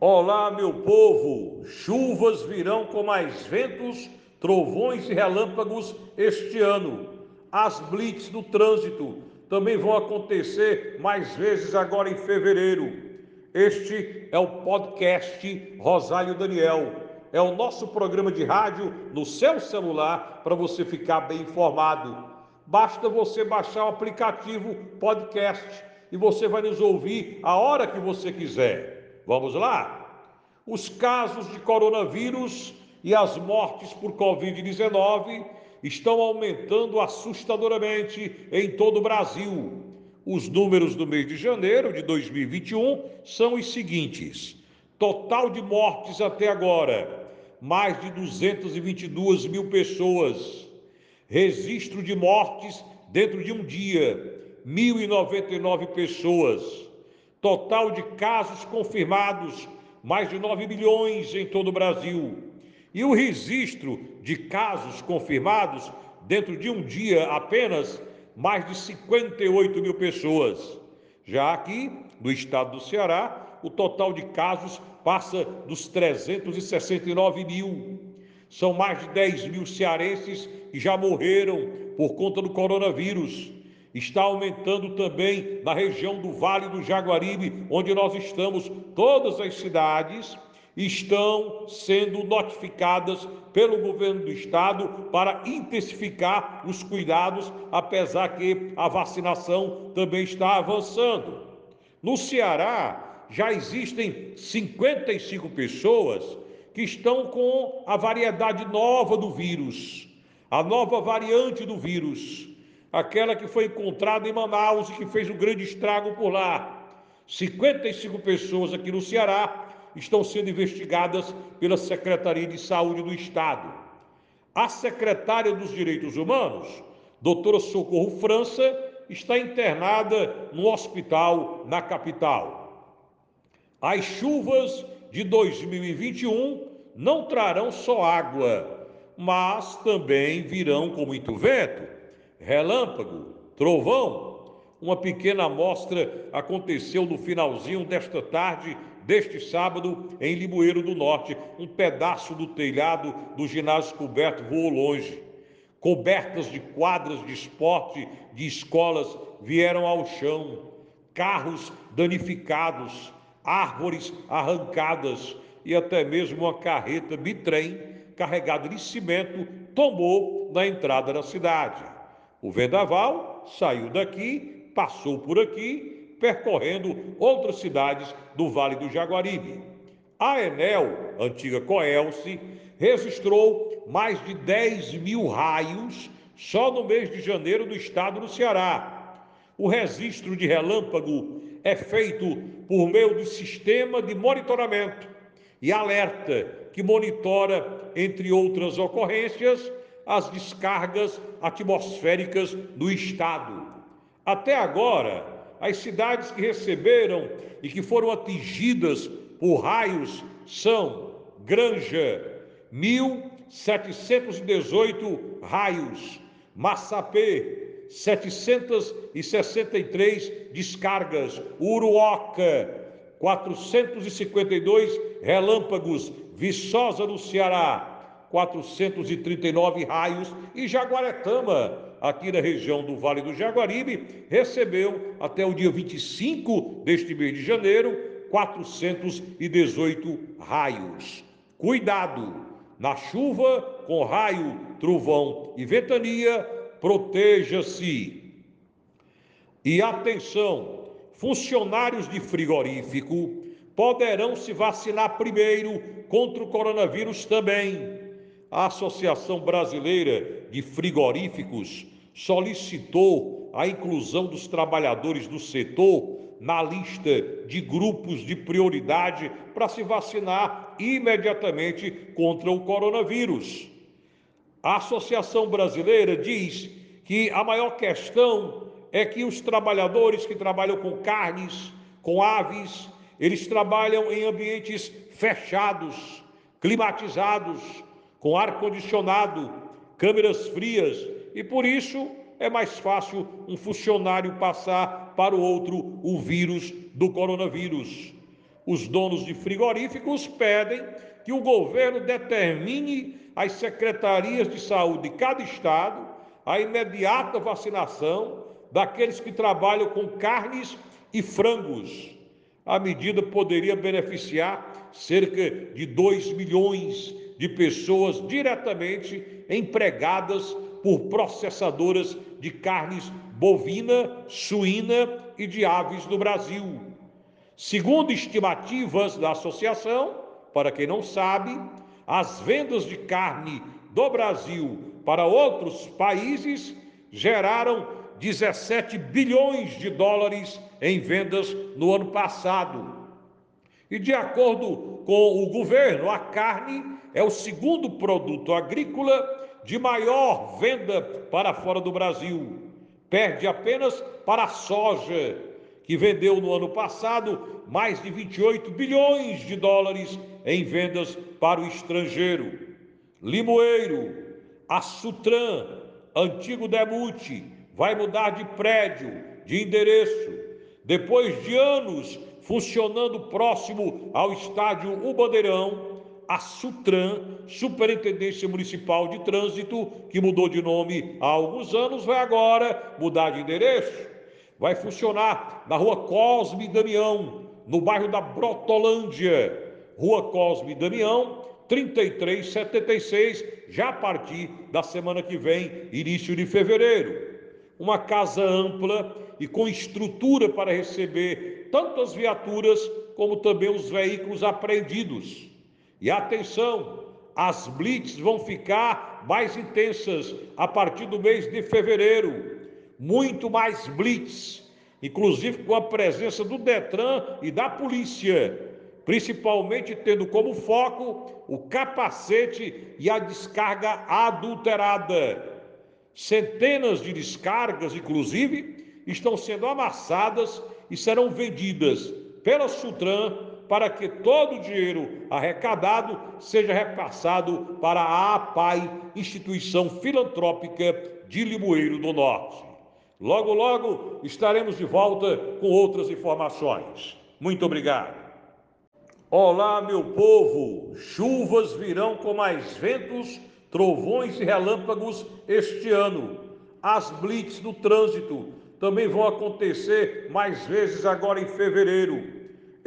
Olá, meu povo! Chuvas virão com mais ventos, trovões e relâmpagos este ano. As blitz do trânsito também vão acontecer mais vezes agora em fevereiro. Este é o podcast Rosário Daniel. É o nosso programa de rádio no seu celular para você ficar bem informado. Basta você baixar o aplicativo podcast e você vai nos ouvir a hora que você quiser. Vamos lá? Os casos de coronavírus e as mortes por Covid-19 estão aumentando assustadoramente em todo o Brasil. Os números do mês de janeiro de 2021 são os seguintes: total de mortes até agora, mais de 222 mil pessoas. Registro de mortes dentro de um dia, 1.099 pessoas. Total de casos confirmados, mais de 9 milhões em todo o Brasil. E o registro de casos confirmados, dentro de um dia apenas, mais de 58 mil pessoas. Já aqui, no estado do Ceará, o total de casos passa dos 369 mil. São mais de 10 mil cearenses que já morreram por conta do coronavírus está aumentando também na região do Vale do Jaguaribe, onde nós estamos. Todas as cidades estão sendo notificadas pelo governo do estado para intensificar os cuidados, apesar que a vacinação também está avançando. No Ceará, já existem 55 pessoas que estão com a variedade nova do vírus, a nova variante do vírus aquela que foi encontrada em Manaus e que fez um grande estrago por lá. 55 pessoas aqui no Ceará estão sendo investigadas pela Secretaria de Saúde do Estado. A secretária dos Direitos Humanos, doutora Socorro França, está internada no hospital na capital. As chuvas de 2021 não trarão só água, mas também virão com muito vento relâmpago, trovão. Uma pequena amostra aconteceu no finalzinho desta tarde deste sábado em Limoeiro do Norte. Um pedaço do telhado do ginásio coberto voou longe. Cobertas de quadras de esporte de escolas vieram ao chão. Carros danificados, árvores arrancadas e até mesmo uma carreta bitrem carregada de cimento tombou na entrada da cidade. O vendaval saiu daqui, passou por aqui, percorrendo outras cidades do Vale do Jaguaribe. A Enel, antiga Coelce, registrou mais de 10 mil raios só no mês de janeiro do estado do Ceará. O registro de relâmpago é feito por meio do sistema de monitoramento e alerta que monitora, entre outras ocorrências, as descargas atmosféricas do Estado. Até agora, as cidades que receberam e que foram atingidas por raios são Granja, 1.718 raios, Massapê, 763 descargas, Uruoca, 452 relâmpagos, Viçosa no Ceará, 439 raios e Jaguaretama, aqui na região do Vale do Jaguaribe, recebeu até o dia 25 deste mês de janeiro 418 raios. Cuidado! Na chuva, com raio, trovão e ventania, proteja-se. E atenção, funcionários de frigorífico poderão se vacinar primeiro contra o coronavírus também a Associação Brasileira de Frigoríficos solicitou a inclusão dos trabalhadores do setor na lista de grupos de prioridade para se vacinar imediatamente contra o coronavírus. A Associação Brasileira diz que a maior questão é que os trabalhadores que trabalham com carnes, com aves, eles trabalham em ambientes fechados, climatizados, com ar-condicionado, câmeras frias, e por isso é mais fácil um funcionário passar para o outro o vírus do coronavírus. Os donos de frigoríficos pedem que o governo determine às secretarias de saúde de cada estado a imediata vacinação daqueles que trabalham com carnes e frangos. A medida poderia beneficiar cerca de 2 milhões de pessoas diretamente empregadas por processadoras de carnes bovina, suína e de aves no Brasil. Segundo estimativas da associação, para quem não sabe, as vendas de carne do Brasil para outros países geraram 17 bilhões de dólares em vendas no ano passado. E de acordo com o governo, a carne é o segundo produto agrícola de maior venda para fora do Brasil. Perde apenas para a soja, que vendeu no ano passado mais de 28 bilhões de dólares em vendas para o estrangeiro. Limoeiro, a Sutran, antigo Demute, vai mudar de prédio, de endereço. Depois de anos funcionando próximo ao estádio O Bandeirão, a Sutran, Superintendência Municipal de Trânsito, que mudou de nome há alguns anos, vai agora mudar de endereço. Vai funcionar na rua Cosme Damião, no bairro da Brotolândia. Rua Cosme Damião, 3376, já a partir da semana que vem, início de fevereiro. Uma casa ampla e com estrutura para receber tanto as viaturas como também os veículos apreendidos. E atenção, as blitz vão ficar mais intensas a partir do mês de fevereiro. Muito mais blitz, inclusive com a presença do Detran e da polícia principalmente tendo como foco o capacete e a descarga adulterada. Centenas de descargas, inclusive, estão sendo amassadas e serão vendidas pela Sutran para que todo o dinheiro arrecadado seja repassado para a APAI, instituição filantrópica de Limoeiro do Norte. Logo, logo estaremos de volta com outras informações. Muito obrigado. Olá, meu povo! Chuvas virão com mais ventos, trovões e relâmpagos este ano. As blitz do trânsito também vão acontecer mais vezes agora em fevereiro.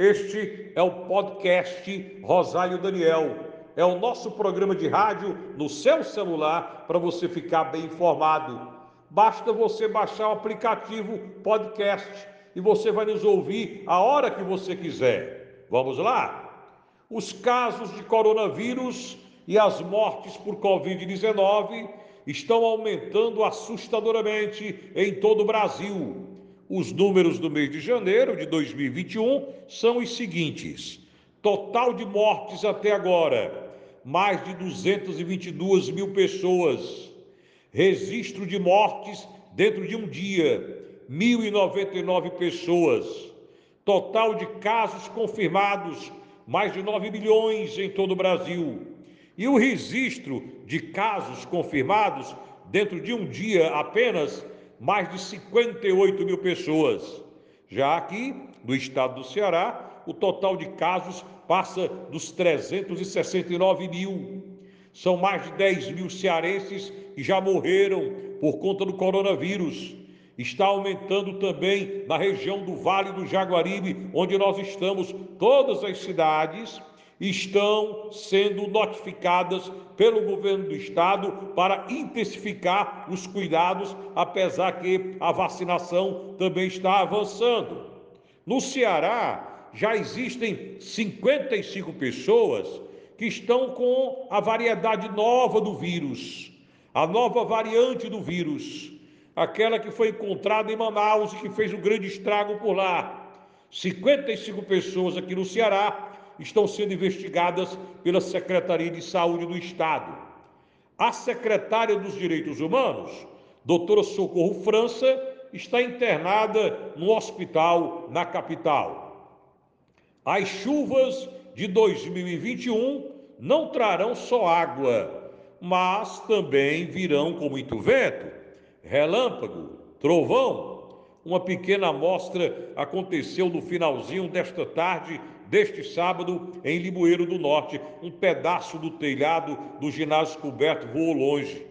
Este é o podcast Rosário Daniel. É o nosso programa de rádio no seu celular para você ficar bem informado. Basta você baixar o aplicativo podcast e você vai nos ouvir a hora que você quiser. Vamos lá? Os casos de coronavírus e as mortes por Covid-19 estão aumentando assustadoramente em todo o Brasil. Os números do mês de janeiro de 2021 são os seguintes: total de mortes até agora, mais de 222 mil pessoas. Registro de mortes dentro de um dia, 1.099 pessoas. Total de casos confirmados, mais de 9 milhões em todo o Brasil. E o registro de casos confirmados, dentro de um dia apenas, mais de 58 mil pessoas. Já aqui, no estado do Ceará, o total de casos passa dos 369 mil. São mais de 10 mil cearenses que já morreram por conta do coronavírus está aumentando também na região do Vale do Jaguaribe, onde nós estamos. Todas as cidades estão sendo notificadas pelo governo do estado para intensificar os cuidados, apesar que a vacinação também está avançando. No Ceará, já existem 55 pessoas que estão com a variedade nova do vírus, a nova variante do vírus aquela que foi encontrada em Manaus e que fez um grande estrago por lá. 55 pessoas aqui no Ceará estão sendo investigadas pela Secretaria de Saúde do Estado. A secretária dos Direitos Humanos, doutora Socorro França, está internada no hospital na capital. As chuvas de 2021 não trarão só água, mas também virão com muito vento relâmpago, trovão. Uma pequena amostra aconteceu no finalzinho desta tarde deste sábado em Limoeiro do Norte. Um pedaço do telhado do ginásio coberto voou longe.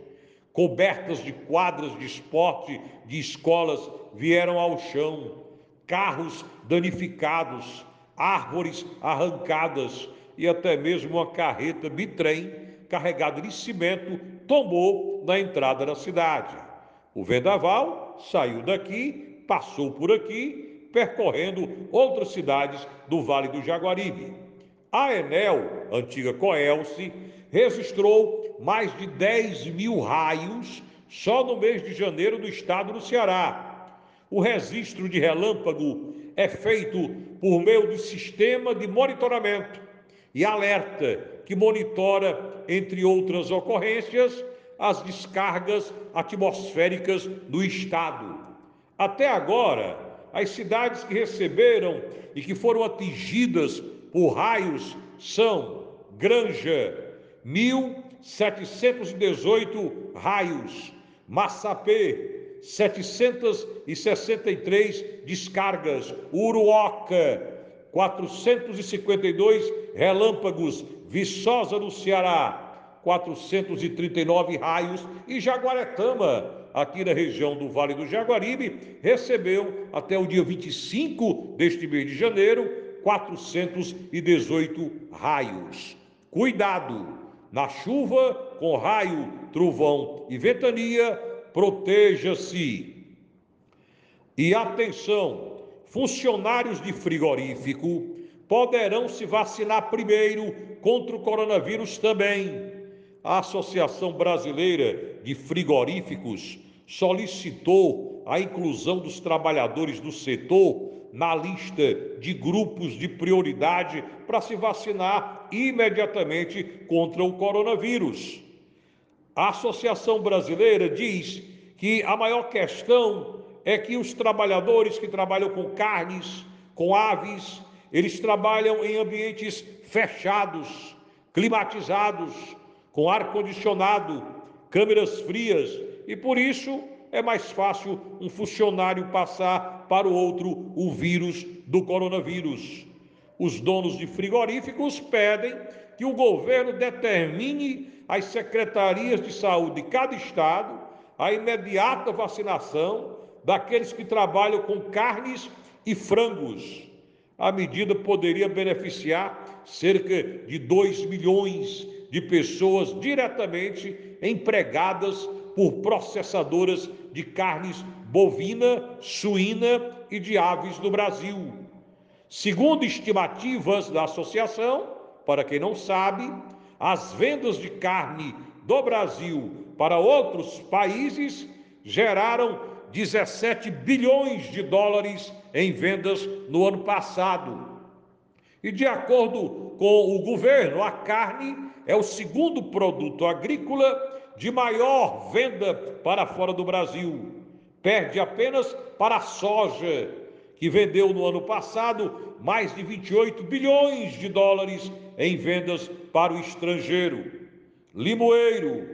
Cobertas de quadras de esporte de escolas vieram ao chão. Carros danificados, árvores arrancadas e até mesmo uma carreta bitrem carregada de cimento tombou na entrada da cidade. O vendaval saiu daqui, passou por aqui, percorrendo outras cidades do Vale do Jaguaribe. A Enel, antiga Coelce, registrou mais de 10 mil raios só no mês de janeiro do estado do Ceará. O registro de relâmpago é feito por meio do sistema de monitoramento e alerta que monitora, entre outras ocorrências, as descargas atmosféricas do estado. Até agora, as cidades que receberam e que foram atingidas por raios são Granja, 1.718 raios, Massapê, 763 descargas, Uruoca, 452 relâmpagos, Viçosa no Ceará, 439 raios e Jaguaretama, aqui na região do Vale do Jaguaribe, recebeu até o dia 25 deste mês de janeiro 418 raios. Cuidado! Na chuva, com raio, trovão e ventania, proteja-se. E atenção, funcionários de frigorífico poderão se vacinar primeiro contra o coronavírus também. A Associação Brasileira de Frigoríficos solicitou a inclusão dos trabalhadores do setor na lista de grupos de prioridade para se vacinar imediatamente contra o coronavírus. A Associação Brasileira diz que a maior questão é que os trabalhadores que trabalham com carnes, com aves, eles trabalham em ambientes fechados, climatizados, com ar condicionado, câmeras frias, e por isso é mais fácil um funcionário passar para o outro o vírus do coronavírus. Os donos de frigoríficos pedem que o governo determine às secretarias de saúde de cada estado a imediata vacinação daqueles que trabalham com carnes e frangos. A medida poderia beneficiar cerca de 2 milhões de pessoas diretamente empregadas por processadoras de carnes bovina, suína e de aves no Brasil. Segundo estimativas da associação, para quem não sabe, as vendas de carne do Brasil para outros países geraram 17 bilhões de dólares em vendas no ano passado. E de acordo com o governo, a carne é o segundo produto agrícola de maior venda para fora do Brasil. Perde apenas para a soja, que vendeu no ano passado mais de 28 bilhões de dólares em vendas para o estrangeiro. Limoeiro,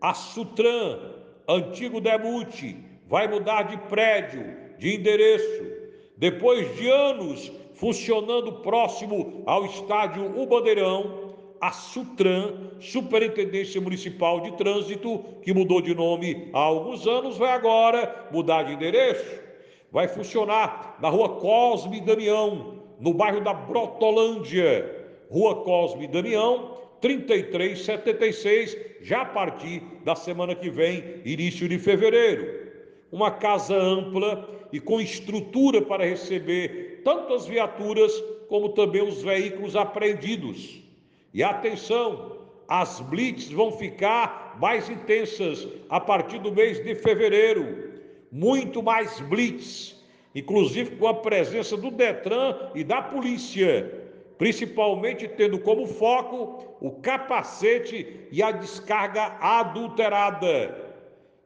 a Sutran, antigo Demute, vai mudar de prédio, de endereço. Depois de anos funcionando próximo ao estádio O Bandeirão, a Sutran, Superintendência Municipal de Trânsito, que mudou de nome há alguns anos, vai agora mudar de endereço. Vai funcionar na rua Cosme Damião, no bairro da Brotolândia. Rua Cosme Damião, 3376, já a partir da semana que vem, início de fevereiro. Uma casa ampla e com estrutura para receber tanto as viaturas como também os veículos apreendidos. E atenção, as blitz vão ficar mais intensas a partir do mês de fevereiro. Muito mais blitz, inclusive com a presença do Detran e da polícia, principalmente tendo como foco o capacete e a descarga adulterada.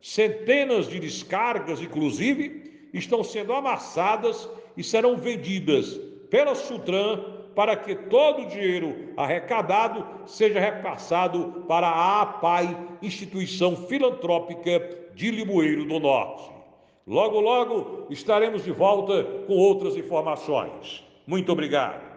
Centenas de descargas, inclusive, estão sendo amassadas e serão vendidas pela Sutran para que todo o dinheiro arrecadado seja repassado para a APAI, instituição filantrópica de Limoeiro do Norte. Logo, logo estaremos de volta com outras informações. Muito obrigado.